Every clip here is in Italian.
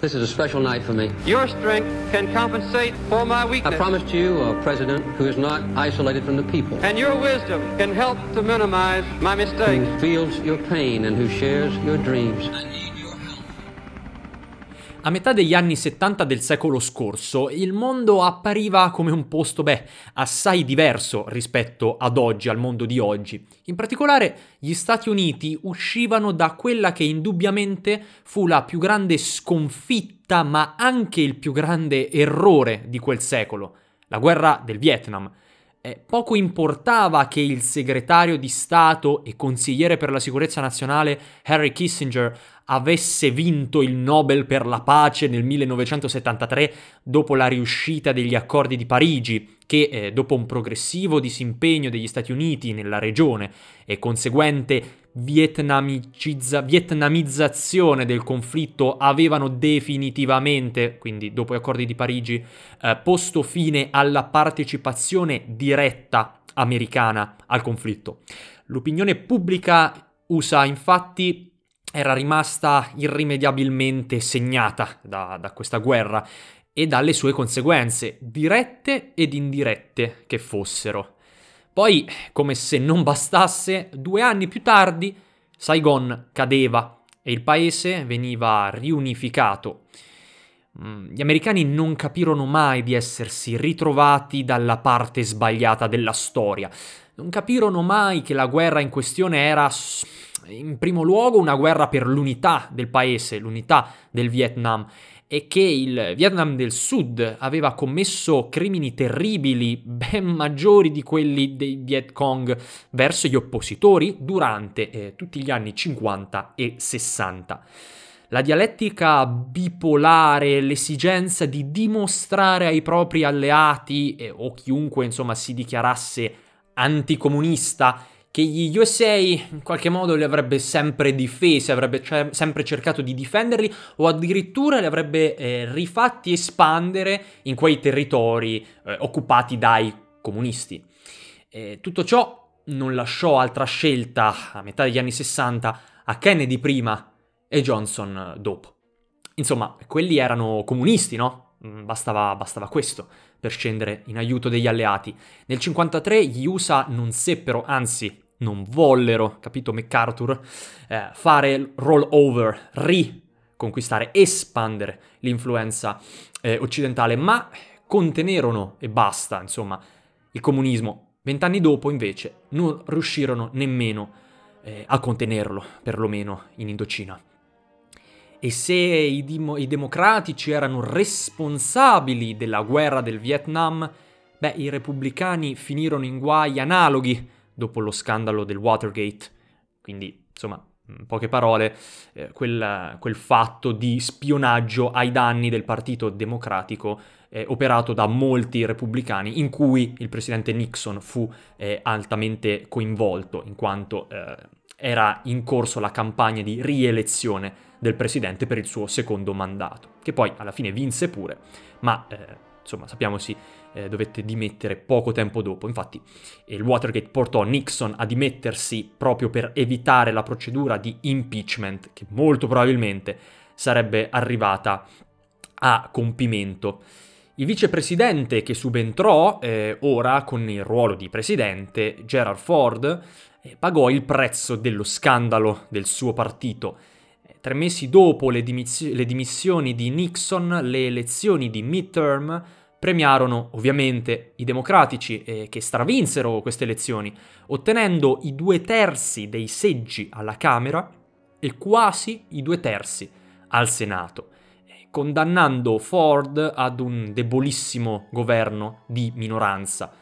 This is a special night for me. Your strength can compensate for my weakness. I weakness. promised you a president who is not isolated from the people, And your wisdom can help to minimize my mistakes. who feels your pain and who shares your dreams. A metà degli anni 70 del secolo scorso, il mondo appariva come un posto, beh, assai diverso rispetto ad oggi, al mondo di oggi. In particolare, gli Stati Uniti uscivano da quella che indubbiamente fu la più grande sconfitta, ma anche il più grande errore di quel secolo, la guerra del Vietnam. Eh, poco importava che il segretario di Stato e consigliere per la sicurezza nazionale Harry Kissinger avesse vinto il Nobel per la pace nel 1973 dopo la riuscita degli accordi di Parigi, che eh, dopo un progressivo disimpegno degli Stati Uniti nella regione e conseguente vietnamizzazione del conflitto avevano definitivamente, quindi dopo gli accordi di Parigi, eh, posto fine alla partecipazione diretta americana al conflitto. L'opinione pubblica USA infatti era rimasta irrimediabilmente segnata da, da questa guerra e dalle sue conseguenze, dirette ed indirette che fossero. Poi, come se non bastasse, due anni più tardi Saigon cadeva e il paese veniva riunificato. Mm, Gli americani non capirono mai di essersi ritrovati dalla parte sbagliata della storia. Non capirono mai che la guerra in questione era in primo luogo una guerra per l'unità del paese, l'unità del Vietnam, e che il Vietnam del Sud aveva commesso crimini terribili, ben maggiori di quelli dei Viet Cong verso gli oppositori durante eh, tutti gli anni 50 e 60. La dialettica bipolare, l'esigenza di dimostrare ai propri alleati eh, o chiunque insomma si dichiarasse anticomunista che gli USA in qualche modo li avrebbe sempre difesi, avrebbe ce- sempre cercato di difenderli o addirittura li avrebbe eh, rifatti espandere in quei territori eh, occupati dai comunisti. Eh, tutto ciò non lasciò altra scelta a metà degli anni 60 a Kennedy prima e Johnson dopo. Insomma, quelli erano comunisti, no? Mm, Bastava, bastava questo per scendere in aiuto degli alleati. Nel 53 gli USA non seppero, anzi non vollero, capito MacArthur, eh, fare rollover, riconquistare, espandere l'influenza eh, occidentale, ma contenerono e basta, insomma, il comunismo. Vent'anni dopo, invece, non riuscirono nemmeno eh, a contenerlo, perlomeno in Indocina. E se i, dimo- i democratici erano responsabili della guerra del Vietnam, beh, i repubblicani finirono in guai analoghi dopo lo scandalo del Watergate. Quindi, insomma, in poche parole, eh, quel, quel fatto di spionaggio ai danni del Partito Democratico eh, operato da molti repubblicani, in cui il presidente Nixon fu eh, altamente coinvolto, in quanto eh, era in corso la campagna di rielezione del presidente per il suo secondo mandato, che poi alla fine vinse pure, ma eh, insomma sappiamo si eh, dovette dimettere poco tempo dopo. Infatti il Watergate portò Nixon a dimettersi proprio per evitare la procedura di impeachment che molto probabilmente sarebbe arrivata a compimento. Il vicepresidente che subentrò eh, ora con il ruolo di presidente, Gerald Ford, pagò il prezzo dello scandalo del suo partito. Eh, Tre mesi dopo le, dimissi- le dimissioni di Nixon, le elezioni di midterm premiarono ovviamente i democratici eh, che stravinsero queste elezioni, ottenendo i due terzi dei seggi alla Camera e quasi i due terzi al Senato, eh, condannando Ford ad un debolissimo governo di minoranza.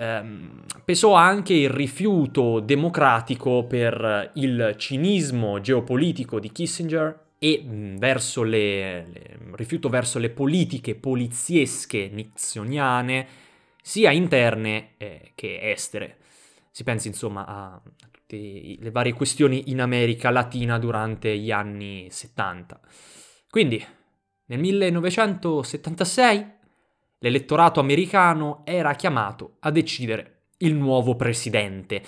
Ehm, pesò anche il rifiuto democratico per il cinismo geopolitico di Kissinger e mh, verso le, le- rifiuto verso le politiche poliziesche nixoniane, sia interne eh, che estere. Si pensi insomma a, tutte le varie questioni in America Latina durante gli anni 70. Quindi, nel 1976 l'elettorato americano era chiamato a decidere il nuovo presidente.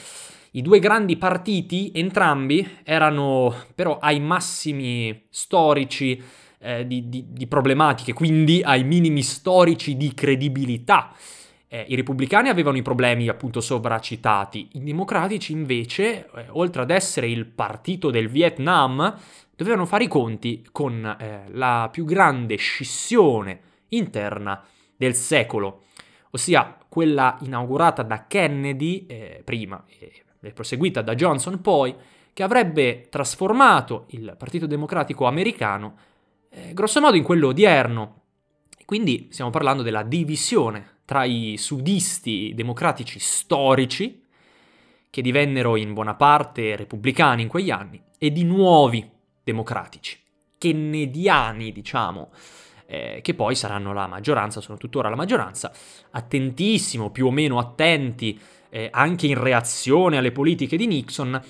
I due grandi partiti, entrambi, erano però ai massimi storici eh, di, di, di problematiche, quindi ai minimi storici di credibilità. Eh, I repubblicani avevano i problemi appunto sovracitati, i democratici invece, eh, oltre ad essere il partito del Vietnam, dovevano fare i conti con eh, la più grande scissione interna del secolo, ossia quella inaugurata da Kennedy eh, prima e proseguita da Johnson poi, che avrebbe trasformato il Partito Democratico americano eh, grossomodo in quello odierno. Quindi stiamo parlando della divisione tra i sudisti democratici storici, che divennero in buona parte repubblicani in quegli anni, e di nuovi democratici, kennediani, diciamo, eh, che poi saranno la maggioranza, sono tuttora la maggioranza, attentissimo, più o meno attenti, eh, anche in reazione alle politiche di Nixon,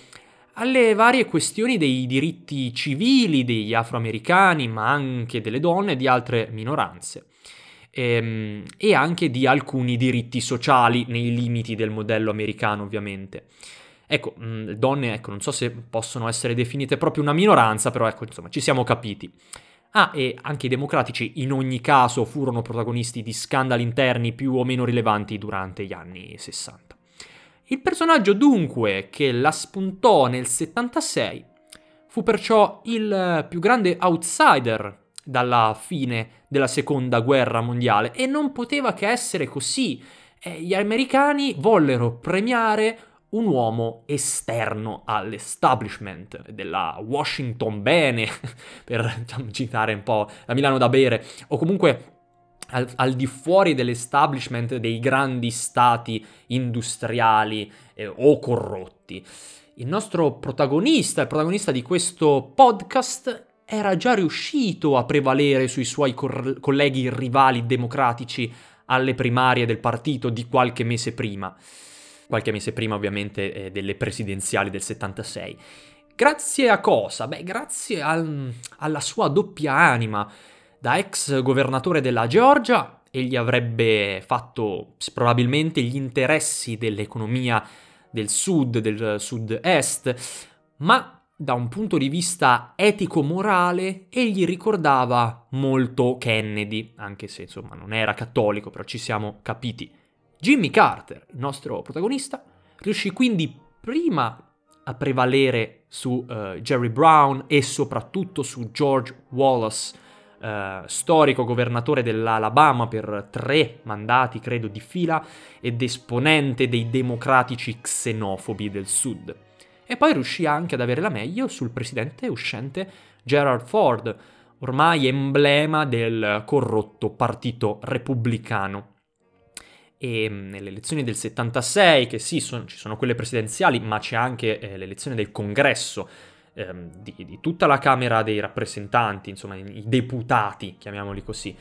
alle varie questioni dei diritti civili degli afroamericani, ma anche delle donne e di altre minoranze ehm, e anche di alcuni diritti sociali nei limiti del modello americano ovviamente. Ecco, donne, ecco, non so se possono essere definite proprio una minoranza, però ecco, insomma, ci siamo capiti. Ah, e anche i democratici in ogni caso furono protagonisti di scandali interni più o meno rilevanti durante gli anni 60. Il personaggio dunque che la spuntò nel 76 fu perciò il più grande outsider dalla fine della seconda guerra mondiale e non poteva che essere così. Gli americani vollero premiare un uomo esterno all'establishment della Washington Bene, per diciamo, citare un po' la Milano da bere, o comunque al, al, di fuori dell'establishment dei grandi stati industriali eh, o corrotti. Il nostro protagonista, il protagonista di questo podcast, era già riuscito a prevalere sui suoi cor- colleghi rivali democratici alle primarie del partito di qualche mese prima. Qualche mese prima ovviamente eh, delle presidenziali del 76. Grazie a cosa? Beh, grazie al, alla sua doppia anima. Da ex governatore della Georgia, egli avrebbe fatto probabilmente gli interessi dell'economia del sud, del sud-est, ma da un punto di vista etico-morale, egli ricordava molto Kennedy, anche se insomma non era cattolico, però ci siamo capiti. Jimmy Carter, il nostro protagonista, riuscì quindi prima a prevalere su uh, Jerry Brown e soprattutto su George Wallace, uh, storico governatore dell'Alabama per tre mandati, credo, di fila ed esponente dei democratici xenofobi del sud e poi riuscì anche ad avere la meglio sul presidente uscente Gerald Ford, ormai emblema del corrotto partito repubblicano. E mm, nelle elezioni del 76, che sì, sono, ci sono quelle presidenziali, ma c'è anche eh, l'elezione del congresso, ehm, di, di, tutta la Camera dei rappresentanti, insomma, i deputati, chiamiamoli così,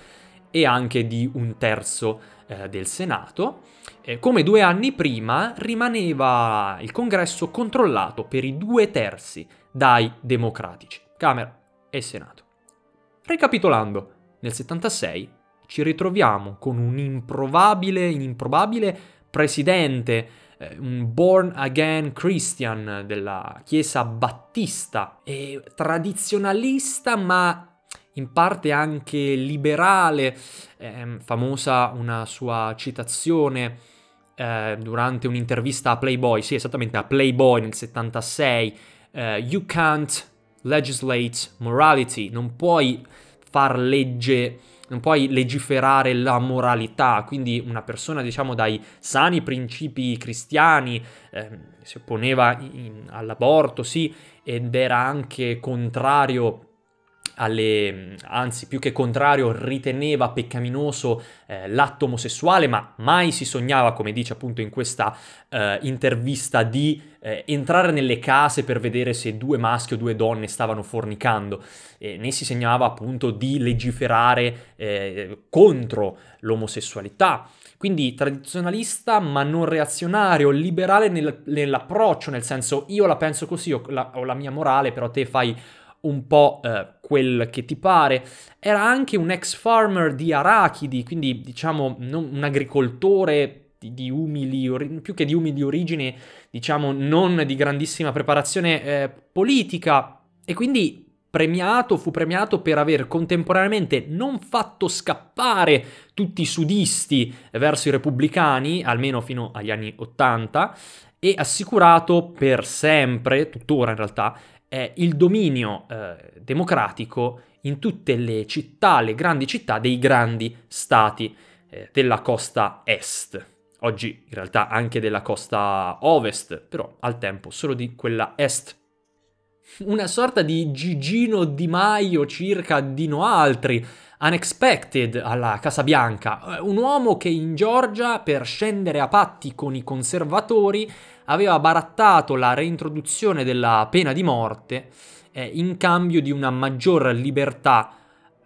e anche di un terzo eh, del Senato eh, come due anni prima rimaneva il congresso controllato per i due terzi dai democratici, Camera e Senato. Ricapitolando, nel 76 ci ritroviamo con un improbabile, improbabile presidente, eh, un born again Christian della Chiesa Battista, e tradizionalista ma in parte anche liberale, eh, famosa una sua citazione eh, durante un'intervista a Playboy, sì esattamente a Playboy nel 76, eh, You can't legislate morality, non puoi far legge, non puoi legiferare la moralità, quindi una persona diciamo dai sani principi cristiani eh, si opponeva in, all'aborto, sì, ed era anche contrario alle, anzi più che contrario riteneva peccaminoso eh, l'atto omosessuale, ma mai si sognava, come dice appunto in questa eh, intervista, di eh, entrare nelle case per vedere se due maschi o due donne stavano fornicando, né si segnava appunto di legiferare eh, contro l'omosessualità. Quindi tradizionalista ma non reazionario, liberale nel, nell'approccio, nel senso io la penso così, ho la, ho la mia morale, però te fai un po' eh, quel che ti pare. Era anche un ex farmer di arachidi, quindi diciamo un agricoltore di, di umili, più che di umili origini, diciamo non di grandissima preparazione eh, politica. E quindi premiato, fu premiato per aver contemporaneamente non fatto scappare tutti i sudisti verso i repubblicani, almeno fino agli anni Ottanta, e assicurato per sempre, tuttora in realtà, eh, il dominio eh, democratico in tutte le città, le grandi città dei grandi stati eh, della costa est. Oggi in realtà anche della costa ovest, però al tempo solo di quella est. Una sorta di Gigino Di Maio circa Dino Altri, unexpected alla Casa Bianca, eh, un uomo che in Georgia per scendere a patti con i conservatori aveva barattato la reintroduzione della pena di morte eh, in cambio di una maggior libertà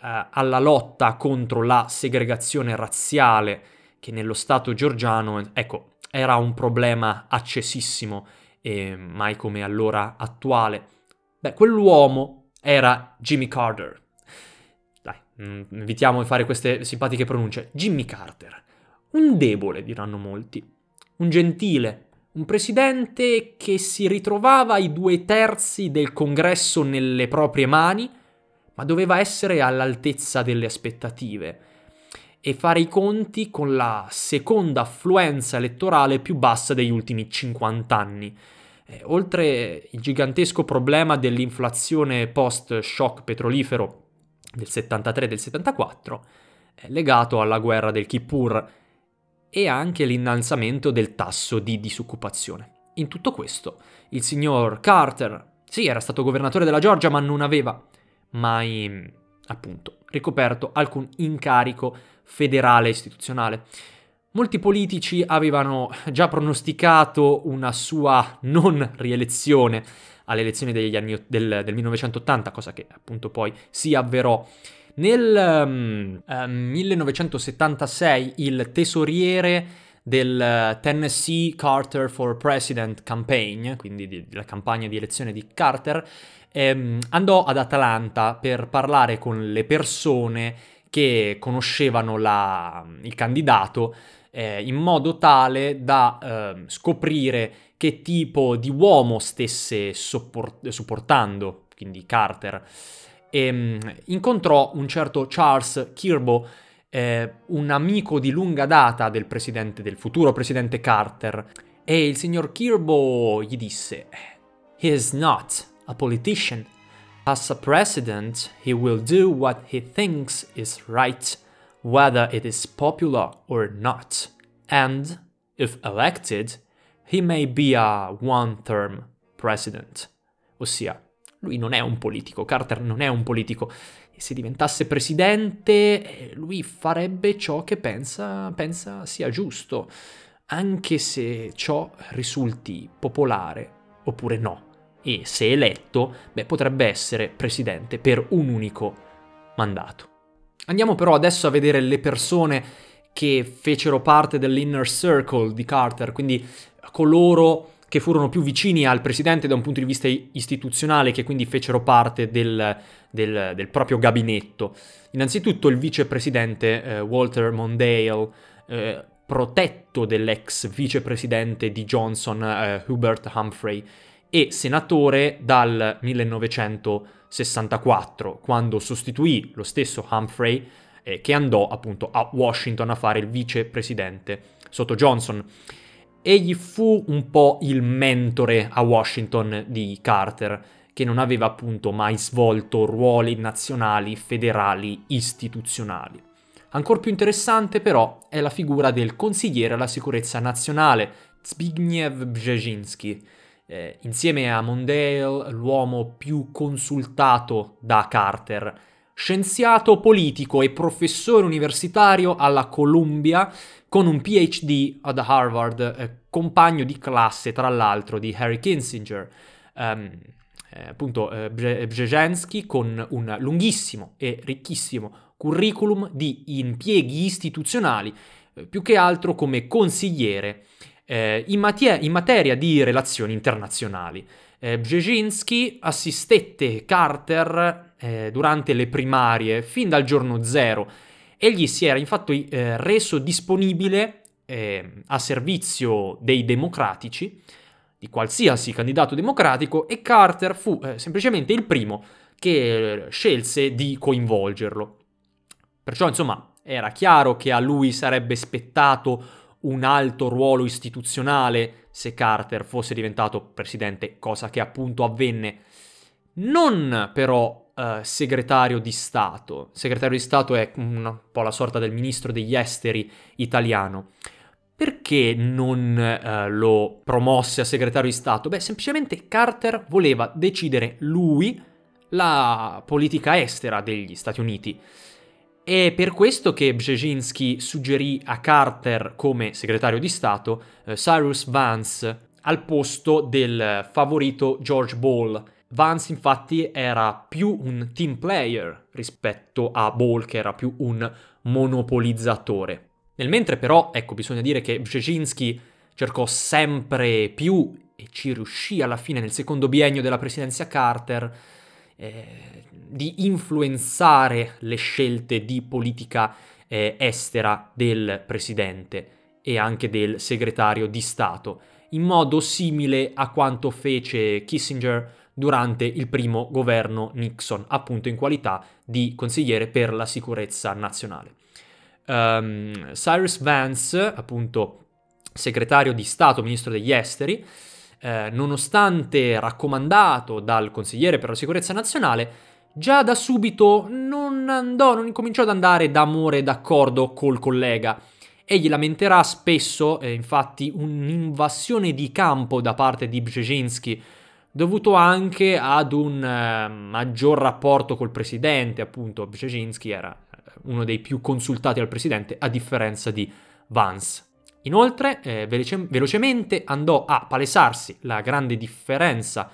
eh, alla lotta contro la segregazione razziale che nello Stato georgiano, ecco, era un problema accesissimo e mai come allora attuale. Beh, quell'uomo era Jimmy Carter. Dai, evitiamo di fare queste simpatiche pronunce. Jimmy Carter. Un debole, diranno molti. Un gentile, un presidente che si ritrovava i due terzi del congresso nelle proprie mani, ma doveva essere all'altezza delle aspettative e fare i conti con la seconda affluenza elettorale più bassa degli ultimi 50 anni. Eh, oltre il gigantesco problema dell'inflazione post-shock petrolifero del 73 e del 74, eh, legato alla guerra del Kippur e anche l'innalzamento del tasso di disoccupazione. In tutto questo, il signor Carter, sì, era stato governatore della Georgia, ma non aveva mai, appunto, ricoperto alcun incarico federale istituzionale. Molti politici avevano già pronosticato una sua non rielezione alle elezioni anni, del, del 1980, cosa che appunto poi si avverò nel um, uh, 1976 il tesoriere del Tennessee Carter for President Campaign, quindi di, della campagna di elezione di Carter, ehm, andò ad Atlanta per parlare con le persone che conoscevano la, il candidato eh, in modo tale da eh, scoprire che tipo di uomo stesse sopport- supportando, quindi Carter e um, incontrò un certo Charles Kirbo, eh, un amico di lunga data del del futuro presidente Carter, e il signor Kirbo gli disse: He is not a politician. As a president, he will do what he thinks is right, whether it is popular or not. And, if elected, he may be a one term president. Ossia, lui non è un politico, Carter non è un politico. E se diventasse presidente, eh, lui farebbe ciò che pensa, pensa sia giusto, anche se ciò risulti popolare oppure no. E se eletto, beh, potrebbe essere presidente per un unico mandato. Andiamo però adesso a vedere le persone che fecero parte dell'inner circle di Carter, quindi coloro che furono più vicini al presidente da un punto di vista istituzionale, che quindi fecero parte del, del, del proprio gabinetto. Innanzitutto il vicepresidente eh, Walter Mondale, eh, protetto dell'ex vicepresidente di Johnson, eh, Hubert Humphrey, e senatore dal 1964, quando sostituì lo stesso Humphrey, eh, che andò appunto a Washington a fare il vicepresidente sotto Johnson. Egli fu un po' il mentore a Washington di Carter, che non aveva appunto mai svolto ruoli nazionali, federali, istituzionali. Ancora più interessante però è la figura del consigliere alla sicurezza nazionale, Zbigniew Brzezinski, eh, insieme a Mondale l'uomo più consultato da Carter, scienziato politico e professore universitario alla Columbia con un PhD ad Harvard, eh, compagno di classe tra l'altro di Harry Kissinger. Um, eh, appunto eh, Brzezinski con un lunghissimo e ricchissimo curriculum di impieghi istituzionali, eh, più che altro come consigliere eh, in, matie- in, materia di relazioni internazionali. Eh, Brzezinski assistette Carter eh, durante le primarie fin dal giorno zero Egli si era infatti eh, reso disponibile eh, a servizio dei democratici, di qualsiasi candidato democratico, e Carter fu eh, semplicemente il primo che scelse di coinvolgerlo. Perciò, insomma, era chiaro che a lui sarebbe spettato un alto ruolo istituzionale se Carter fosse diventato presidente, cosa che appunto avvenne. Non però eh, segretario di Stato. Segretario di Stato è un po' la sorta del ministro degli esteri italiano. Perché non eh, lo promosse a segretario di Stato? Beh, semplicemente Carter voleva decidere lui la politica estera degli Stati Uniti. È per questo che Brzezinski suggerì a Carter come segretario di Stato eh, Cyrus Vance al posto del favorito George Ball. Vance infatti era più un team player rispetto a Ball che era più un monopolizzatore. Nel mentre però, ecco, bisogna dire che Brzezinski cercò sempre più e ci riuscì alla fine nel secondo biennio della presidenza Carter eh, di influenzare le scelte di politica eh, estera del presidente e anche del segretario di Stato, in modo simile a quanto fece Kissinger durante il primo governo Nixon, appunto in qualità di consigliere per la sicurezza nazionale. Um, Cyrus Vance, appunto segretario di Stato, ministro degli esteri, eh, nonostante raccomandato dal consigliere per la sicurezza nazionale, già da subito non andò, non incominciò ad andare d'amore e d'accordo col collega. Egli lamenterà spesso, eh, infatti, un'invasione di campo da parte di Brzezinski, dovuto anche ad un eh, maggior rapporto col presidente, appunto Brzezinski era eh, uno dei più consultati al presidente, a differenza di Vance. Inoltre, eh, veloce- velocemente andò a palesarsi la grande differenza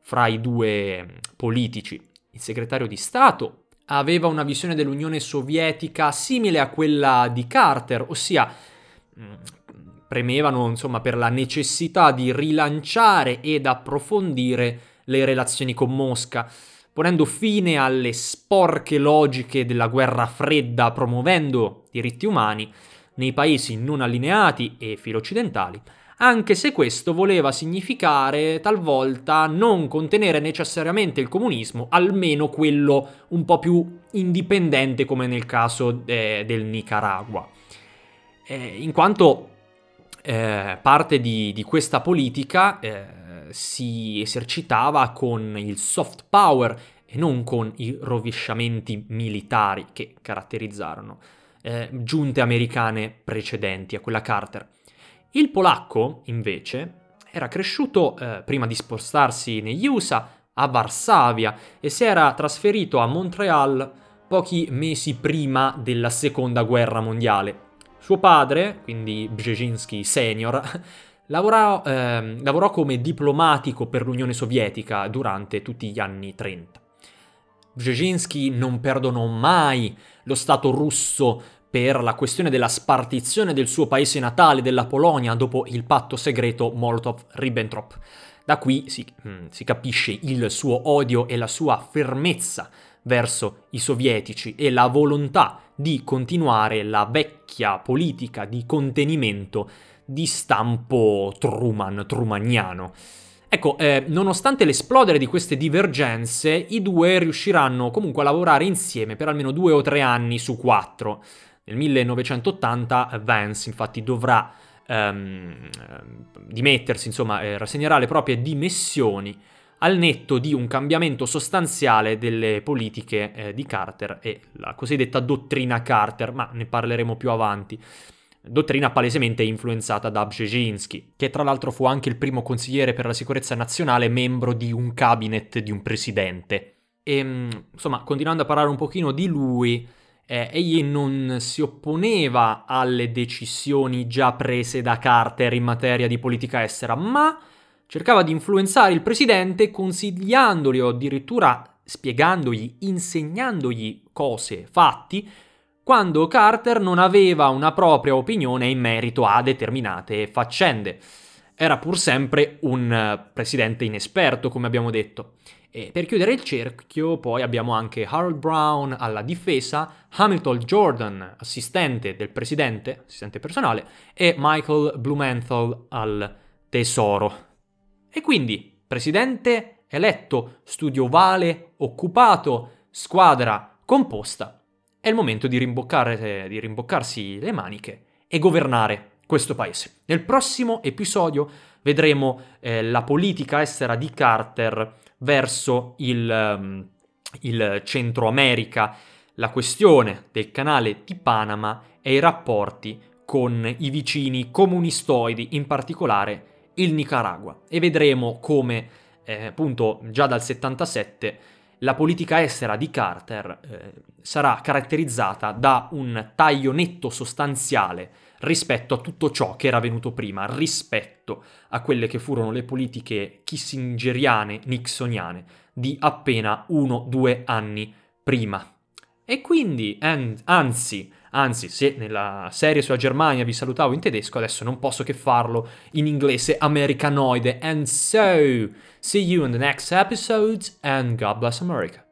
fra i due mm, politici. Il segretario di Stato aveva una visione dell'Unione Sovietica simile a quella di Carter, ossia mm, premevano insomma per la necessità di rilanciare ed approfondire le relazioni con Mosca, ponendo fine alle sporche logiche della guerra fredda, promuovendo diritti umani nei paesi non allineati e filo-occidentali, anche se questo voleva significare talvolta non contenere necessariamente il comunismo, almeno quello un po' più indipendente come nel caso eh, del Nicaragua. Eh, in quanto eh, parte di, di, questa politica eh, si esercitava con il soft power e non con i rovesciamenti militari che caratterizzarono eh, giunte americane precedenti a quella Carter. Il polacco, invece, era cresciuto, eh, prima di spostarsi negli USA, a Varsavia e si era trasferito a Montreal pochi mesi prima della seconda guerra mondiale. Suo padre, quindi Brzezinski senior, lavorò, eh, lavorò come diplomatico per l'Unione Sovietica durante tutti gli anni 30. Brzezinski non perdonò mai lo Stato russo per la questione della spartizione del suo paese natale, della Polonia, dopo il patto segreto Molotov-Ribbentrop. Da qui si, mm, si capisce il suo odio e la sua fermezza verso i sovietici e la volontà di continuare la vecchia politica di contenimento di stampo Truman, trumaniano. Ecco, eh, nonostante l'esplodere di queste divergenze, i due riusciranno comunque a lavorare insieme per almeno due o tre anni su quattro. Nel 1980 Vance infatti dovrà um, dimettersi, insomma, eh, rassegnerà le proprie dimissioni al netto di un cambiamento sostanziale delle politiche eh, di Carter e la cosiddetta dottrina Carter, ma ne parleremo più avanti. Dottrina palesemente influenzata da Brzezinski, che tra l'altro fu anche il primo consigliere per la sicurezza nazionale membro di un cabinet di un presidente. E ehm, insomma, continuando a parlare un pochino di lui, eh, egli non si opponeva alle decisioni già prese da Carter in materia di politica estera, ma cercava di influenzare il presidente consigliandogli o addirittura spiegandogli, insegnandogli cose, fatti, quando Carter non aveva una propria opinione in merito a determinate faccende. Era pur sempre un eh, presidente inesperto, come abbiamo detto. E per chiudere il cerchio poi abbiamo anche Harold Brown alla difesa, Hamilton Jordan, assistente del presidente, assistente personale, e Michael Blumenthal al tesoro. E quindi, presidente eletto, studio ovale, occupato, squadra composta. È il momento di, di rimboccarsi le maniche e governare questo paese. Nel prossimo episodio vedremo eh, la politica estera di Carter verso il, um, il Centro America, la questione del canale di Panama e i rapporti con i vicini comunistoidi, in particolare il Nicaragua. E vedremo come, eh, appunto, già dal 77 la politica estera di Carter eh, sarà caratterizzata da un taglio netto sostanziale rispetto a tutto ciò che era venuto prima, rispetto a quelle che furono le politiche kissingeriane, nixoniane di appena uno o due anni prima. E quindi, and, anzi, anzi, se nella serie sulla Germania vi salutavo in tedesco, adesso non posso che farlo in inglese americanoide. And so, see you in the next episode and God bless America.